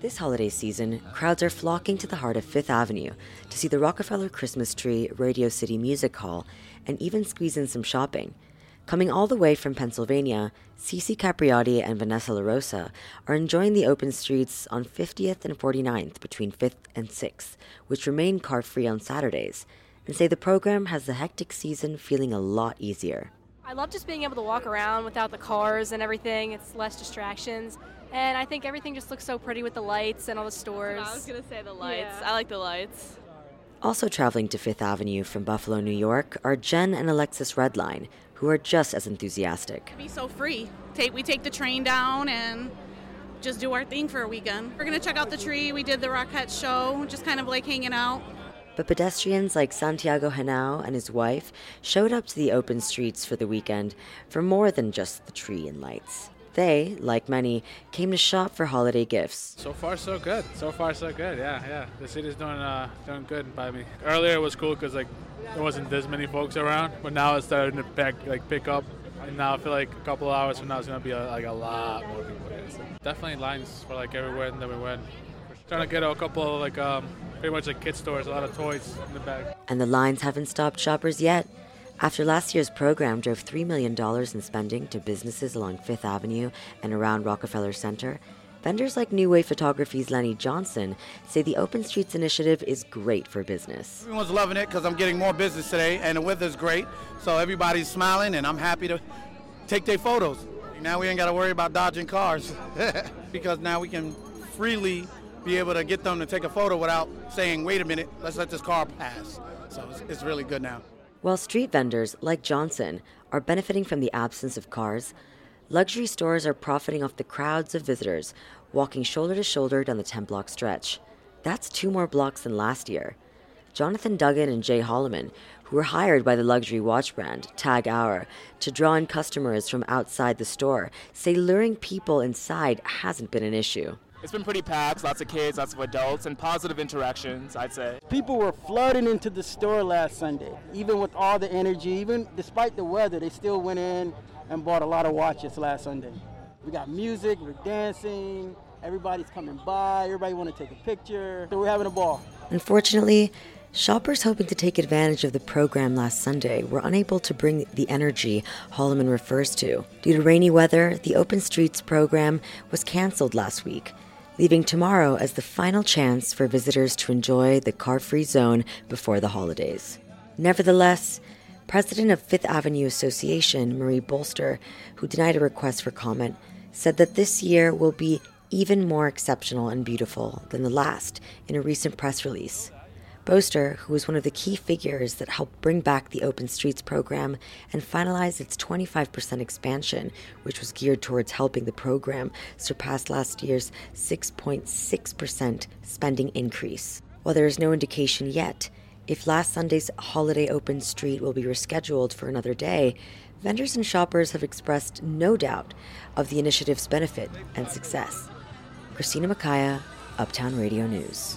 This holiday season, crowds are flocking to the heart of Fifth Avenue to see the Rockefeller Christmas Tree, Radio City Music Hall, and even squeeze in some shopping. Coming all the way from Pennsylvania, Cece Capriotti and Vanessa LaRosa are enjoying the open streets on 50th and 49th between 5th and 6th, which remain car free on Saturdays, and say the program has the hectic season feeling a lot easier. I love just being able to walk around without the cars and everything. It's less distractions. And I think everything just looks so pretty with the lights and all the stores. I was going to say the lights. Yeah. I like the lights. Also traveling to Fifth Avenue from Buffalo, New York are Jen and Alexis Redline, who are just as enthusiastic. Be so free. Take we take the train down and just do our thing for a weekend. We're gonna check out the tree. We did the Rockette show, just kind of like hanging out. But pedestrians like Santiago Henao and his wife showed up to the open streets for the weekend for more than just the tree and lights. They, like many, came to shop for holiday gifts. So far, so good. So far, so good. Yeah, yeah. The city's doing uh, doing good by me. Earlier it was cool because like there wasn't this many folks around, but now it's starting to pick like pick up. And now I feel like a couple hours from now it's gonna be like a lot more people here. So definitely lines for like everywhere that we went. We're trying to get a couple of like um, pretty much like kid stores, a lot of toys in the back. And the lines haven't stopped shoppers yet. After last year's program drove $3 million in spending to businesses along Fifth Avenue and around Rockefeller Center, vendors like New Wave Photography's Lenny Johnson say the Open Streets initiative is great for business. Everyone's loving it because I'm getting more business today and the weather's great. So everybody's smiling and I'm happy to take their photos. Now we ain't got to worry about dodging cars because now we can freely be able to get them to take a photo without saying, wait a minute, let's let this car pass. So it's, it's really good now. While street vendors, like Johnson, are benefiting from the absence of cars, luxury stores are profiting off the crowds of visitors walking shoulder to shoulder down the 10 block stretch. That's two more blocks than last year. Jonathan Duggan and Jay Holloman, who were hired by the luxury watch brand TAG Heuer to draw in customers from outside the store, say luring people inside hasn't been an issue. It's been pretty packed, lots of kids, lots of adults, and positive interactions, I'd say. People were flooding into the store last Sunday. Even with all the energy, even despite the weather, they still went in and bought a lot of watches last Sunday. We got music, we're dancing, everybody's coming by, everybody want to take a picture. So we're having a ball. Unfortunately, shoppers hoping to take advantage of the program last Sunday were unable to bring the energy Holloman refers to. Due to rainy weather, the Open Streets program was canceled last week leaving tomorrow as the final chance for visitors to enjoy the car free zone before the holidays. Nevertheless, President of Fifth Avenue Association, Marie Bolster, who denied a request for comment, said that this year will be even more exceptional and beautiful than the last in a recent press release. Boster, who was one of the key figures that helped bring back the Open Streets program and finalize its 25% expansion, which was geared towards helping the program surpass last year's 6.6% spending increase. While there is no indication yet if last Sunday's holiday open street will be rescheduled for another day, vendors and shoppers have expressed no doubt of the initiative's benefit and success. Cristina Macaya, Uptown Radio News.